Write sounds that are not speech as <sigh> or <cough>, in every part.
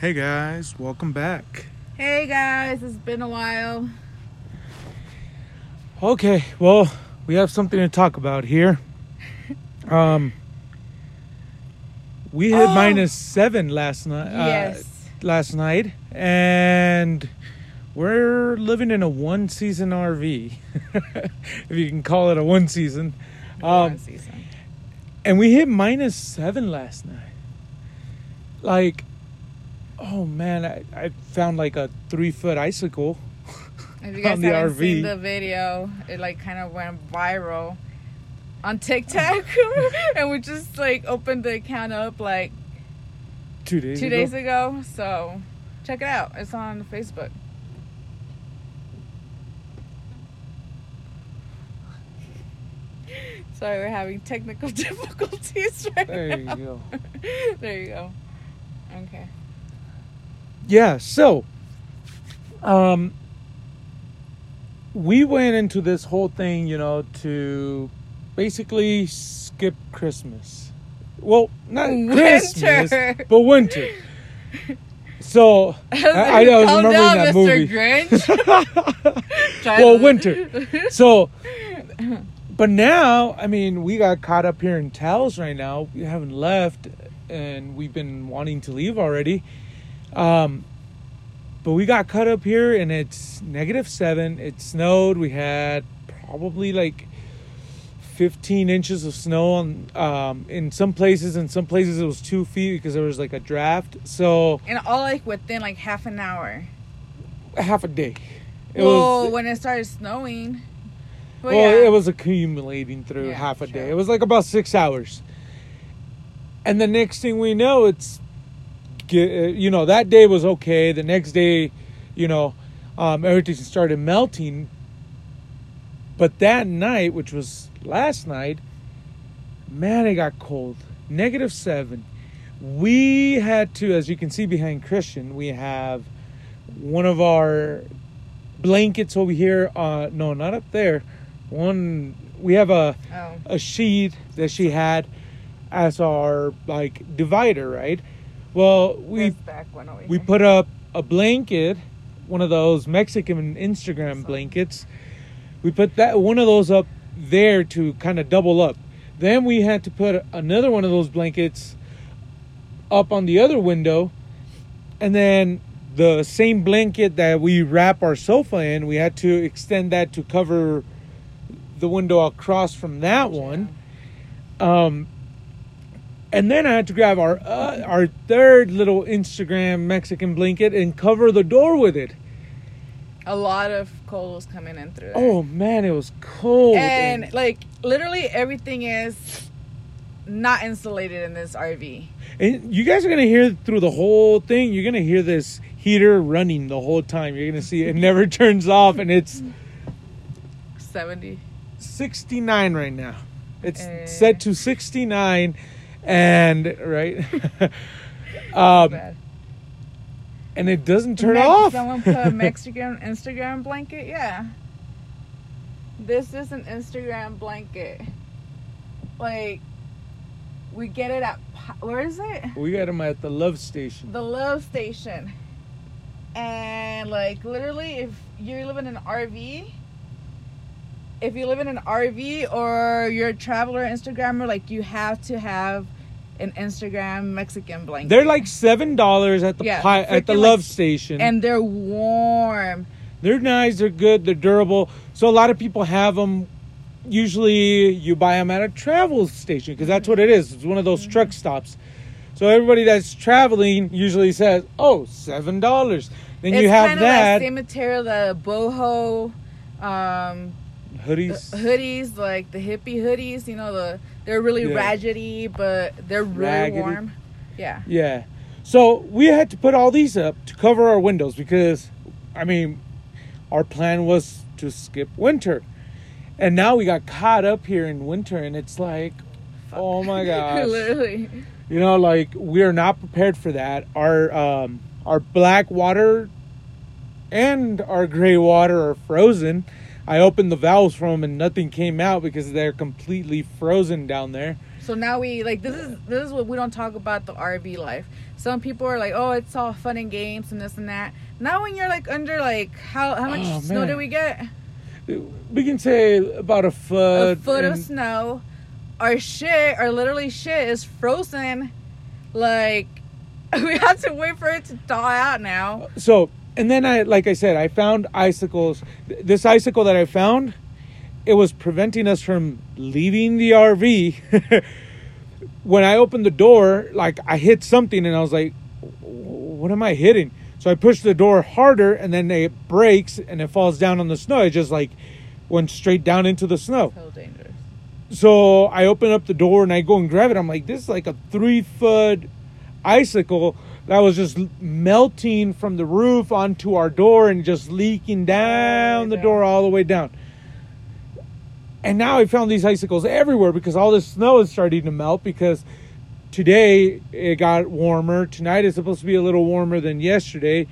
Hey guys, welcome back. Hey guys, it's been a while. Okay, well, we have something to talk about here. Um, we hit Oh. minus seven last night. Yes. Uh, last night, and we're living in a one season RV, <laughs> if you can call it a one season. Um, One season. and we hit minus seven last night. Like, oh man, I, I found like a three foot icicle. If you <laughs> guys on the haven't RV. seen the video, it like kind of went viral on TikTok, <laughs> and we just like opened the account up like Two days. two ago. days ago. So check it out. It's on Facebook. <laughs> Sorry, we're having technical difficulties right There you go. there you go. Okay. Yeah, so um we went into this whole thing, you know, to basically skip Christmas. Well, not Winter. Christmas, but winter. So I, I, I <laughs> was remembering down, that Mr. movie. Grinch. <laughs> Well, winter. So, <laughs> but now, I mean, we got caught up here in Taos right now. We haven't left, and we've been wanting to leave already. Um, but we got cut up here, and it's negative seven. It snowed. We had probably like 15 inches of snow on um, in some places. In some places, it was two feet because there was like a draft. So and all like within like half an hour. half a day. It well, was when it started snowing. well, yeah. it was accumulating through Yeah, half a true. day. It was like about six hours. And the next thing we know, it's, you know, that day was okay. The next day, you know, um, everything started melting. But that night, which was last night, man, it got cold. Negative seven. We had to, as you can see behind Christian, we have one of our blankets over here. Uh, no, not up there. One, we have a Oh. a sheet that she had as our like divider, right? Well, we back we put up a blanket, one of those Mexican Instagram So- blankets. We put that one of those up there to kind of double up. Then we had to put another one of those blankets up on the other window, and then the same blanket that we wrap our sofa in, we had to extend that to cover the window across from that one. Um, and then I had to grab our uh, our third little Instagram Mexican blanket and cover the door with it. A lot of cold was coming in through. there. Oh man, it was cold. and like literally everything is not insulated in this RV. And you guys are gonna hear through the whole thing. You're gonna hear this heater running the whole time. You're gonna see it never <laughs> turns off, and it's 70. 69 right now. It's Eh. set to 69, and right, <laughs> <laughs> um, and it doesn't turn Mex- off. Someone put a <laughs> Mexican Instagram blanket. Yeah. This is an Instagram blanket. Like, we get it at where is it? we got them at the love station. The Love Station. And like literally, if you live in an RV, if you live in an RV or you're a traveler Instagrammer, like you have to have an Instagram Mexican blanket. They're like seven dollars at the Yeah, pi- at the love like- station. and they're warm. They're nice, they're good, they're durable. So a lot of people have them. Usually, you buy them at a travel station because that's what it is. It's one of those Mm-hmm. truck stops. So everybody that's traveling usually says, "Oh, seven dollars." Then it's you have kind that of like same material, the boho um, hoodies. the hoodies, like the hippie hoodies. You know, the they're really Yeah. raggedy, but they're really Raggedy. warm. Yeah. Yeah. So we had to put all these up to cover our windows because, I mean, our plan was to skip winter. And now we got caught up here in winter and it's like, oh my <laughs> gosh. Literally. you know, like we are not prepared for that. Our um our black water and our gray water are frozen. I opened the valves from them and nothing came out because they're completely frozen down there. So now we like this is this is what we don't talk about the RV life. some people are like, oh, it's all fun and games and this and that. Now when you're like under like how how much Oh, snow do we get? We can say about a foot. a foot of snow. Our shit, our literally shit is frozen. Like <laughs> we have to wait for it to thaw out now. so and then i like i said i found icicles. This icicle that i found it was preventing us from leaving the rv <laughs> when i opened the door like i hit something and i was like what am i hitting? So i pushed the door harder and then it breaks and it falls down on the snow. It just like went straight down into the snow. So dangerous. so I open up the door and I go and grab it. I'm like, this is like a three foot icicle that was just melting from the roof onto our door and just leaking down the door all the way down. And now I found these icicles everywhere because all this snow is starting to melt because today it got warmer. Tonight is supposed to be a little warmer than yesterday.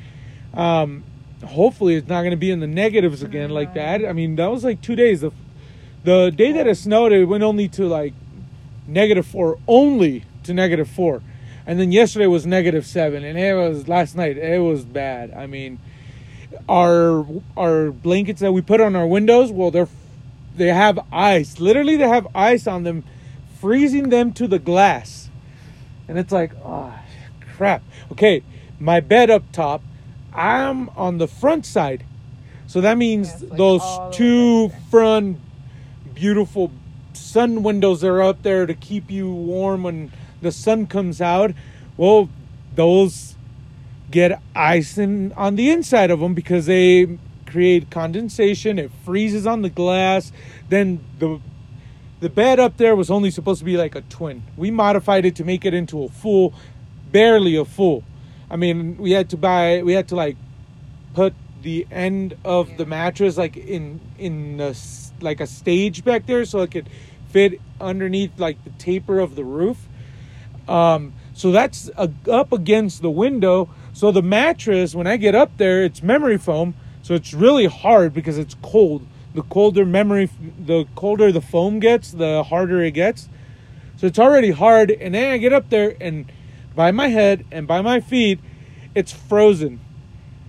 Um, hopefully it's not going to be in the negatives again like that. I mean, that was like two days. The, the day that it snowed, it went only to like negative four, only to negative four. And then yesterday was negative seven, and it was last night. It was bad. I mean, our our blankets that we put on our windows, well, they're they have ice. Literally, they have ice on them, freezing them to the glass. And it's like, oh crap. Okay, my bed up top, I'm on the front side, so that means Yeah, like those the two front beautiful sun windows are up there to keep you warm when the sun comes out. Well, those get ice in, on the inside of them because they create condensation. It freezes on the glass. Then the the bed up there was only supposed to be like a twin. We modified it to make it into a full, barely a full. I mean, we had to buy, we had to like put the end of the mattress like in in a like a stage back there so it could fit underneath like the taper of the roof. Um, so that's up against the window. So the mattress, when I get up there, it's memory foam, so it's really hard because it's cold. The colder memory, the colder the foam gets, the harder it gets. So it's already hard, and then I get up there, and by my head and by my feet, it's frozen.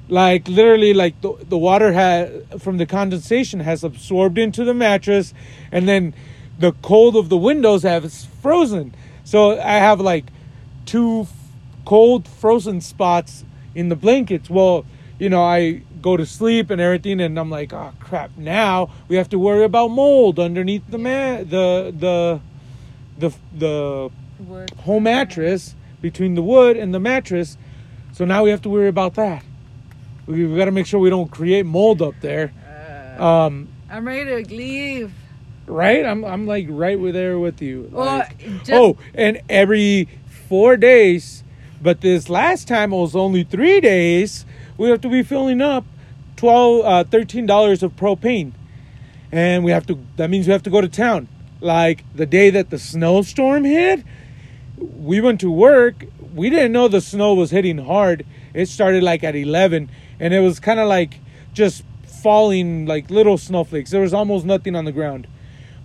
Like literally, like the the water has from the condensation has absorbed into the mattress, and then the cold of the windows have frozen. So I have like two f- cold frozen spots in the blankets. Well, you know, I go to sleep and everything, and I'm like, oh crap! Now we have to worry about mold underneath the ma- the the the the Wood. whole mattress between the wood and the mattress. So now we have to worry about that. We, we got to make sure we don't create mold up there. Uh, Um, I'm ready to leave. Right? I'm I'm like right with there with you. Well, Like- just, oh, and every four days, but this last time it was only three days. We have to be filling up twelve, uh, thirteen dollars of propane, and we have to. That means we have to go to town. Like the day that the snowstorm hit, we went to work. We didn't know the snow was hitting hard. It started like at eleven, and it was kind of like just falling like little snowflakes. There was almost nothing on the ground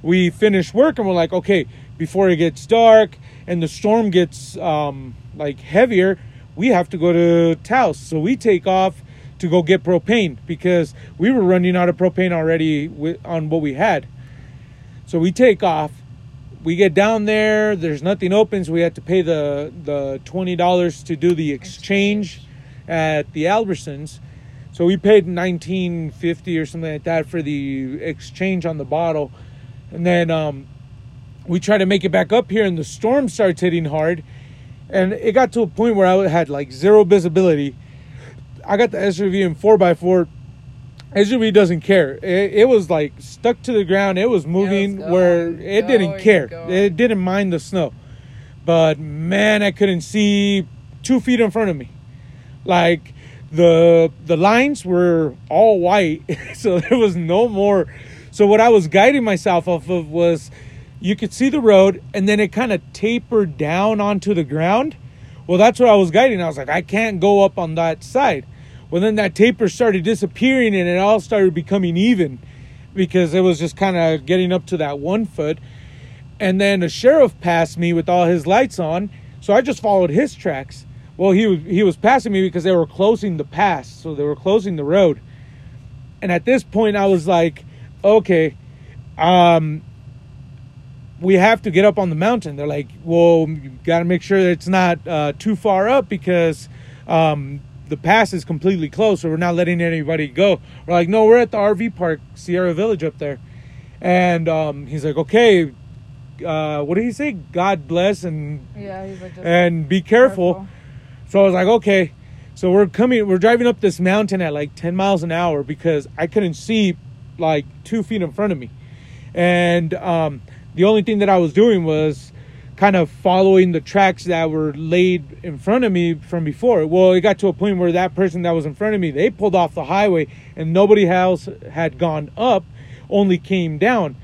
we finish work and we're like, okay, before it gets dark and the storm gets um, like heavier, we have to go to Taos. So we take off to go get propane because we were running out of propane already with, on what we had. So we take off. We get down there. There's nothing open, so we had to pay the the twenty dollars to do the exchange at the Albertsons. So we paid nineteen fifty or something like that for the exchange on the bottle, and then um, we try to make it back up here, and the storm starts hitting hard, and it got to a point where I had like zero visibility. I got the SUV in four x four. SUV doesn't care. It, it was like stuck to the ground. It was moving where it didn't care. It didn't mind the snow. But man, I couldn't see two feet in front of me. Like the the lines were all white, <laughs> so there was no more. So what I was guiding myself off of was you could see the road and then it kind of tapered down onto the ground. Well, that's what I was guiding. I was like, I can't go up on that side. Well, then that taper started disappearing and it all started becoming even because it was just kind of getting up to that one foot. And then a sheriff passed me with all his lights on, so I just followed his tracks. well, he was he was passing me because they were closing the pass, so they were closing the road. And at this point, I was like, okay, um, we have to get up on the mountain. They're like, well, you got to make sure that it's not uh, too far up because um, the pass is completely closed, so we're not letting anybody go. We're like, no, we're at the RV park, Sierra Village up there. And um, he's like, okay, uh, what did he say? God bless and Yeah, he's like and be careful. So I was like, okay. So we're coming, we're driving up this mountain at like 10 miles an hour because I couldn't see like two feet in front of me. And um, the only thing that I was doing was kind of following the tracks that were laid in front of me from before. Well, it got to a point where that person that was in front of me, they pulled off the highway and nobody else had gone up, only came down.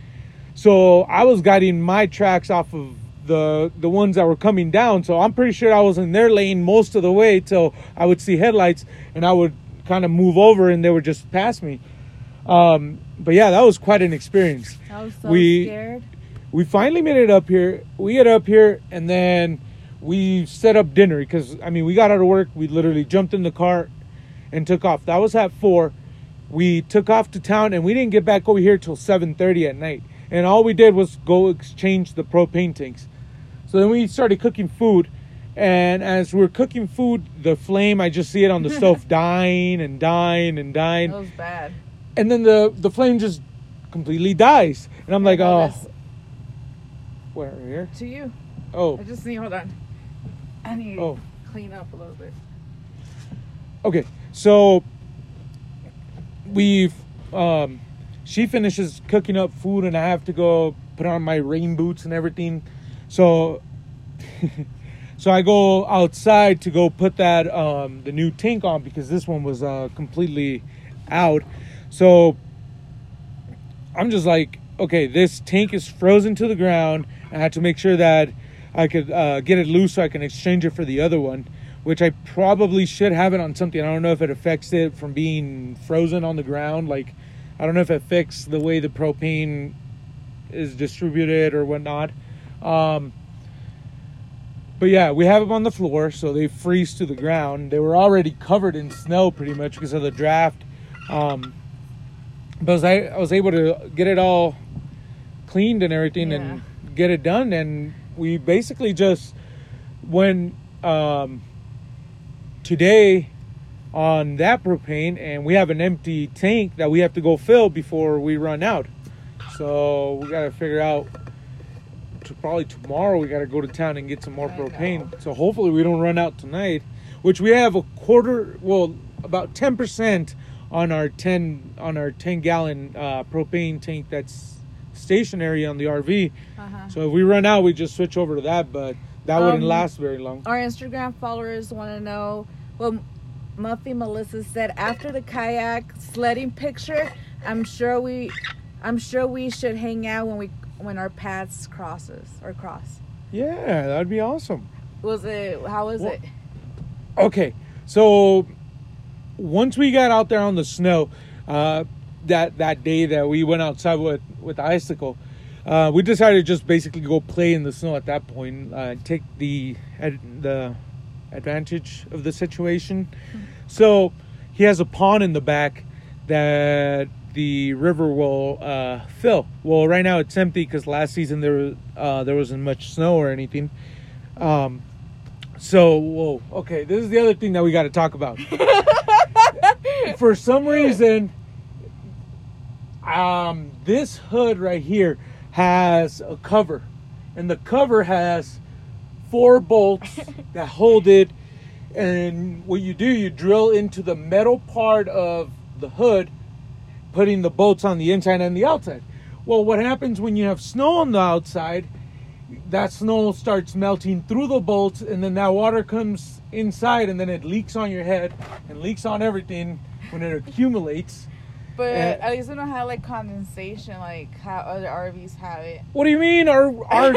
So I was guiding my tracks off of the the ones that were coming down. So I'm pretty sure I was in their lane most of the way till I would see headlights and I would kind of move over and they would just pass me. Um, but yeah, that was quite an experience. I was so We- scared. We finally made it up here. We get up here and then we set up dinner because I mean we got out of work. We literally jumped in the car and took off. That was at four. We took off to town and we didn't get back over here till seven thirty at night. And all we did was go exchange the propane tanks. So then we started cooking food. And as we're cooking food, the flame, I just see it on the <laughs> stove dying and dying and dying. It was bad. And then the, the flame just completely dies. And I'm like, oh, this. where here? To you. Oh, I just need. Hold on. I need Oh. to clean up a little bit. okay. So we've, um, she finishes cooking up food, and I have to go put on my rain boots and everything. So, <laughs> so I go outside to go put that um, the new tank on because this one was uh, completely out. So I'm just like, okay, this tank is frozen to the ground. I had to make sure that I could uh, get it loose so I can exchange it for the other one, which I probably should have it on something. I don't know if it affects it from being frozen on the ground. Like, I don't know if it affects the way the propane is distributed or whatnot. Um, but yeah, we have them on the floor, so they freeze to the ground. They were already covered in snow pretty much because of the draft. Um, but I was, I was able to get it all cleaned and everything and get it done. And we basically just went um, today on that propane, and we have an empty tank that we have to go fill before we run out. So we got to figure out. To probably tomorrow we got to go to town and get some more I know. propane. So hopefully we don't run out tonight. Which we have a quarter, well, about ten percent on our ten on our ten gallon uh, propane tank that's stationary on the RV. Uh-huh. So if we run out, we just switch over to that. But that wouldn't Um, last very long. Our Instagram followers want to know. Well, Muffy Melissa said after the kayak sledding picture, I'm sure we, I'm sure we should hang out when we when our paths crosses or cross. Yeah, that'd be awesome. Was it? How was Well- it? Okay, so once we got out there on the snow, uh, that that day that we went outside with with the icicle, uh, we decided to just basically go play in the snow at that point, uh, take the ad, the advantage of the situation. So he has a pond in the back that the river will uh, fill. Well, right now it's empty because last season there uh, there wasn't much snow or anything. Um, so, whoa, okay, this is the other thing that we got to talk about. <laughs> For some reason, um, this hood right here has a cover, and the cover has four bolts <laughs> that hold it. And what you do, you drill into the metal part of the hood, putting the bolts on the inside and the outside. Well, what happens when you have snow on the outside? that snow starts melting through the bolts and then that water comes inside and then it leaks on your head and leaks on everything when it accumulates But Uh, at least we don't have like condensation like how other RVs have it. what do you mean our our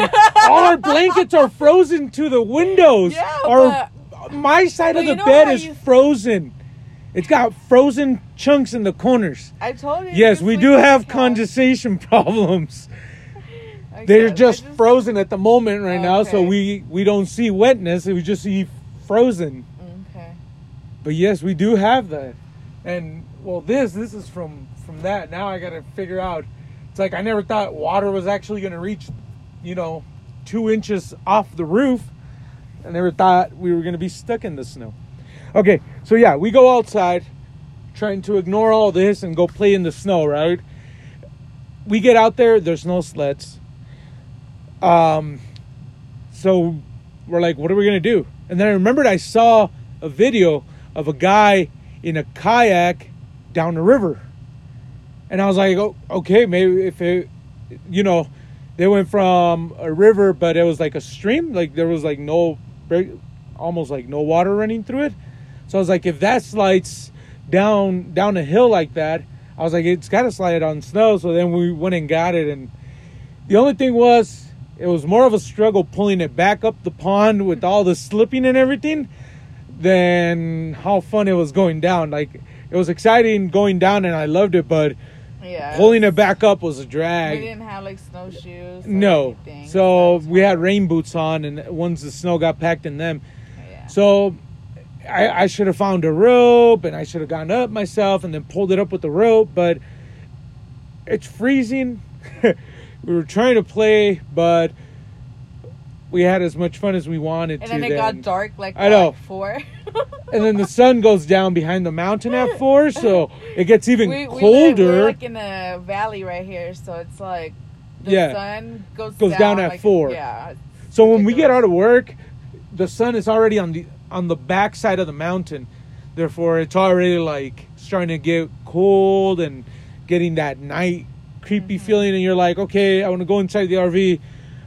all <laughs> our blankets are frozen to the windows Yeah, our my side but of the bed is frozen it's got frozen chunks in the corners I told you. yes we do have condensation <laughs> problems I they're. I just frozen at the moment right now so we we don't see wetness we just see frozen. Okay. But yes, we do have that. And well, this this is from from that. Now I got to figure out. It's like I never thought water was actually to reach, you know, two inches off the roof. I never thought we were to be stuck in the snow. Okay, so yeah, we go outside, trying to ignore all this and go play in the snow. Right? We get out there. There's no sleds. Um, so we're like, what are we gonna do? And then I remembered I saw a video of a guy in a kayak down the river. And I was like, oh, okay, maybe if it, you know, they went from a river, but it was like a stream, like there was like no, almost like no water running through it. So I was like, if that slides down down a hill like that, I was like, it's got to slide on snow. So then we went and got it, and the only thing was, it was more of a struggle pulling it back up the pond with all the slipping and everything than how fun it was going down. Like it was exciting going down and I loved it, but Yeah. pulling it back up was a drag. We didn't have like snowshoes. No. anything, So we had rain boots on and once the snow got packed in them. Yeah. So I, I should have found a rope and I should have gone up myself and then pulled it up with the rope, but it's freezing. <laughs> we were trying to play, but we had as much fun as we wanted And to. And then it got dark like I know. four. <laughs> And then the sun goes down behind the mountain at four, so it gets even we, we live, colder. we're like in a valley right here, so it's like the Yeah. sun goes Goes down at like, four. Yeah. So when we get out of work, the sun is already on the on the back side of the mountain. Therefore, it's already like starting to get cold and getting that night creepy Mm-hmm. feeling, and you're like, okay, I want to go inside the RV,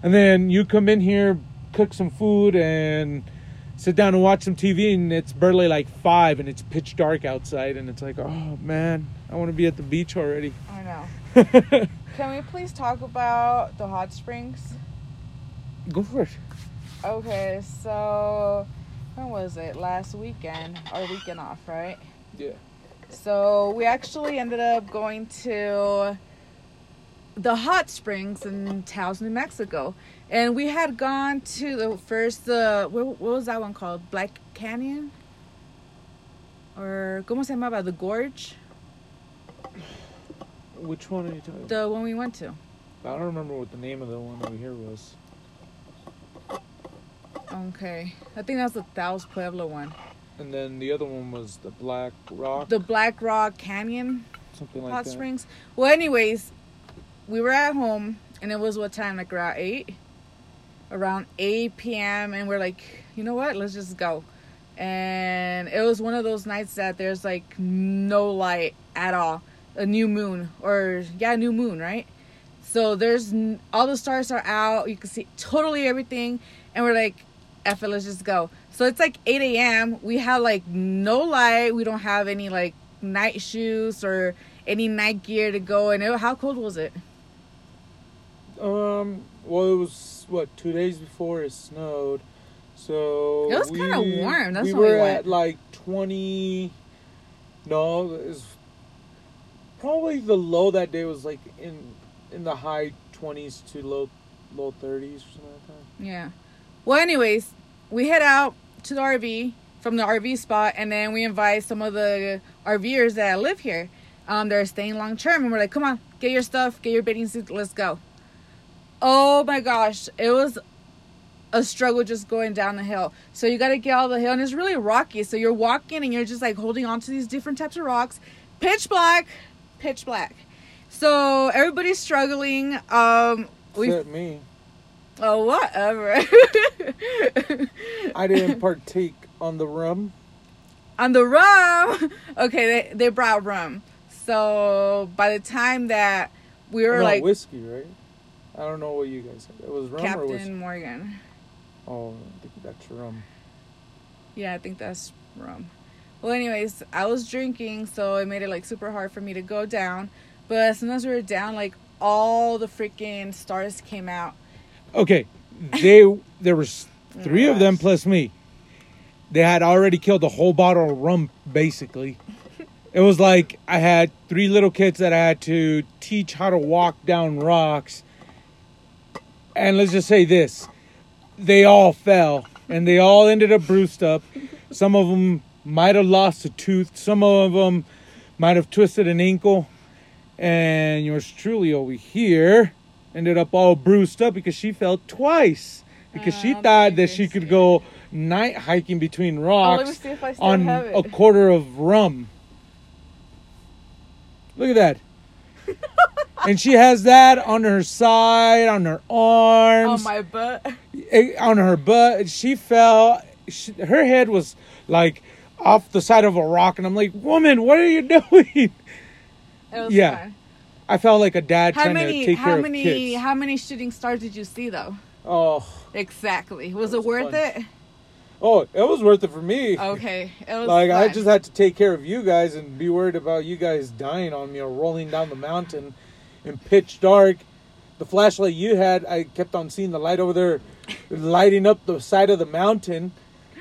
and then you come in here, cook some food, and sit down and watch some TV, and it's barely like five, and it's pitch dark outside, and it's like, oh man, I want to be at the beach already. I know. <laughs> Can we please talk about the hot springs? go for it. Okay, so when was it? Last weekend, our weekend off, right? Yeah. So we actually ended up going to the hot springs in Taos, New Mexico, and we had gone to the first. The what, what was that one called? Black Canyon, or cómo se llamaba? The Gorge, Which one are you talking? the one we went to. I don't remember what the name of the one over here was. Okay, I think that's the Taos Pueblo one. And then the other one was the Black Rock, The Black Rock Canyon something like that. hot that. springs. Well, anyways, we were at home and it was what time? Like around eight, around eight p.m. And we're like, you know what? Let's just go. And it was one of those nights that there's like no light at all, a new moon or yeah, new moon, right? So there's all the stars are out. You can see totally everything, and we're like, "F it, let's just go." So it's like 8 a.m. We have like no light. We don't have any like night shoes or any night gear to go. And it, how cold was it? Um. Well, it was what two days before it snowed, so It was kinda warm, that's we when we were at like twenty. No, it was probably the low that day was like in in the high twenties to low low thirties or something like that. Yeah. Well, anyways, we head out to the RV from the RV spot, and then we invite some of the RVers that live here. Um, they're staying long term, and we're like, "Come on, get your stuff, get your bathing suit, let's go." Oh my gosh, it was a struggle just going down the hill. So you got to get all the hill, and it's really rocky. So you're walking, and you're just like holding on to these different types of rocks. Pitch black, pitch black. So everybody's struggling. Um, Except me, Oh, whatever. I didn't <laughs> partake on the rum. On the rum. Okay, they, they brought rum. So by the time that we were like whiskey, right? I don't know what you guys said. It was rum or whiskey. Captain Morgan. Oh, I think that's rum. Yeah, I think that's rum. Well, anyways, I was drinking, so it made it like super hard for me to go down. But as soon as we were down, like all the freaking stars came out. Okay, they there was three of them plus me. They had already killed the whole bottle of rum, basically. It was like I had three little kids that I had to teach how to walk down rocks. And let's just say this they all fell. and they all ended up bruised up. Some of them might have lost a tooth. Some of them might have twisted an ankle. And yours truly over here ended up all bruised up because she fell twice because she Oh, thought that she could go night hiking between Oh, rocks see if I still on a quarter of rum. Look at that. <laughs> and she has that on her side, on her arms, on my butt. eh, on her butt. She fell. She, her head was like off the side of a rock, and I'm like, "Woman, what are you <laughs> doing?" It was Yeah. fun. I felt like a dad How trying many? to take How care many? of kids. How many shooting stars did you see though? Oh, Exactly. Was it worth fun. it? Oh, it was worth it for me. Okay. It was Like I just had to take care of you guys and be worried about you guys dying on me or rolling down the mountain in pitch dark. The flashlight you had, I kept on seeing the light over there, lighting up the side of the mountain,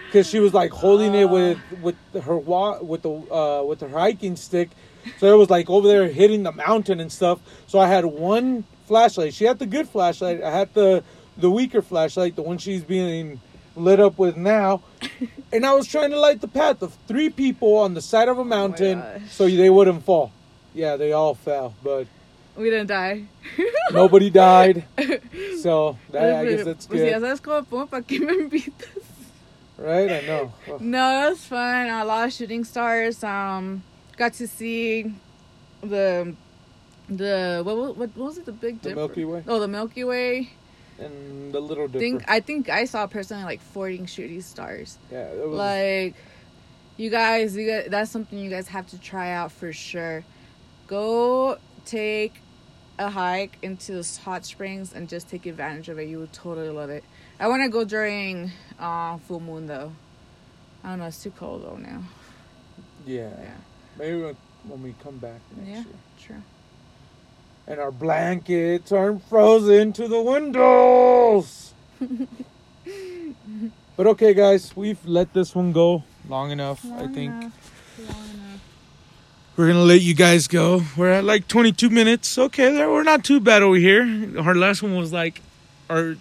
because she was like holding it with with her wa- with the uh, with her hiking stick. So it was like over there hitting the mountain and stuff. So I had one flashlight. She had the good flashlight. I had the the weaker flashlight, the one she's being lit up with now. <laughs> And I was trying to light the path of three people on the side of a mountain gosh. so they wouldn't fall. Yeah, they all fell, but we didn't die. <laughs> nobody died. So <laughs> that, I guess that's Pues ya good, sabes cómo pongo para que me invitas. right? I know. Well, No, it was fun. A lot of shooting stars. Um, got to see the the what what, what was it? The Big The Dipper? Milky Way? Oh, the Milky Way. And the little dipper. Think I think I saw personally like 40 shooting stars. yeah, it was, Like, you guys, you guys, that's something you guys have to try out for sure. Go take a hike into the hot springs and just take advantage of it. You would totally love it. I want to go during uh, full moon though. I don't know. It's too cold though now. yeah. Yeah. Maybe when, we come back next Yeah. year. True. And our blankets aren't frozen to the windows. <laughs> but okay, guys, we've let this one go long enough. I think enough, long enough. we're gonna let you guys go. We're at like 22 minutes. Okay, there we're not too bad over here. Our last one was like our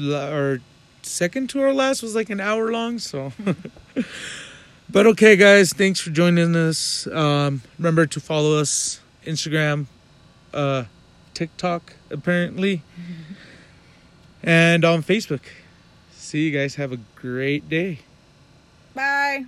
our second to our last was like an hour long. So, <laughs> but okay, guys, thanks for joining us. Um, remember to follow us Instagram, uh, TikTok, apparently, and on Facebook. See you guys. Have a great day. Bye.